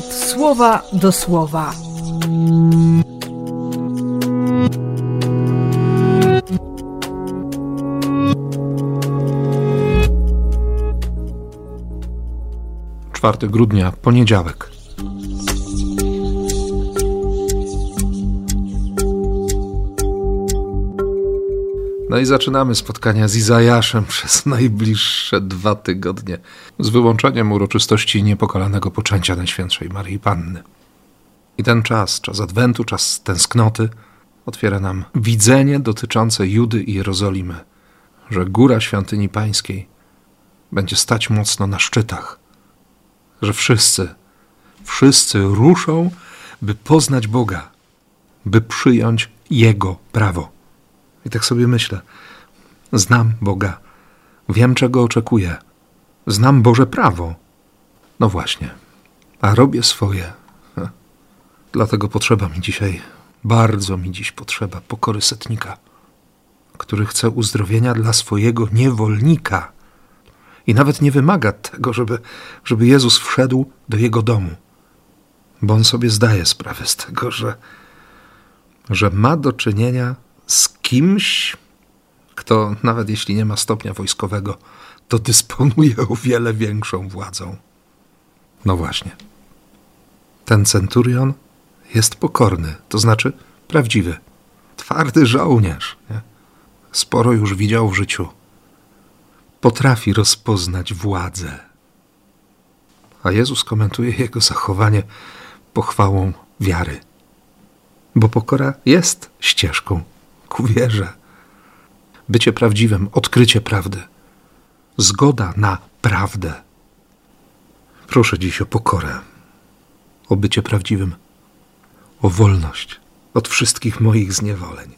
słowa do słowa. Czwarty grudnia, poniedziałek. No i zaczynamy spotkania z Izajaszem przez najbliższe dwa tygodnie, z wyłączeniem uroczystości niepokalanego poczęcia Najświętszej Maryi Panny. I ten czas, czas Adwentu, czas tęsknoty, otwiera nam widzenie dotyczące Judy i Jerozolimy, że góra świątyni pańskiej będzie stać mocno na szczytach, że wszyscy, wszyscy ruszą, by poznać Boga, by przyjąć Jego prawo. I tak sobie myślę, znam Boga, wiem czego oczekuję, znam Boże prawo. No właśnie, a robię swoje. Dlatego potrzeba mi dzisiaj, bardzo mi dziś potrzeba pokory setnika, który chce uzdrowienia dla swojego niewolnika. I nawet nie wymaga tego, żeby, żeby Jezus wszedł do jego domu, bo on sobie zdaje sprawę z tego, że, że ma do czynienia z kimś, kto nawet jeśli nie ma stopnia wojskowego, to dysponuje o wiele większą władzą. No właśnie. Ten centurion jest pokorny, to znaczy prawdziwy, twardy żołnierz. Nie? Sporo już widział w życiu. Potrafi rozpoznać władzę. A Jezus komentuje jego zachowanie pochwałą wiary. Bo pokora jest ścieżką ku wierze. Bycie prawdziwym, odkrycie prawdy, zgoda na prawdę. Proszę dziś o pokorę, o bycie prawdziwym, o wolność od wszystkich moich zniewoleń,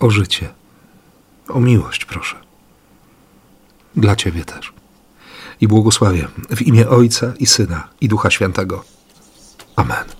o życie, o miłość, proszę. Dla Ciebie też. I błogosławię w imię Ojca i Syna i Ducha Świętego. Amen.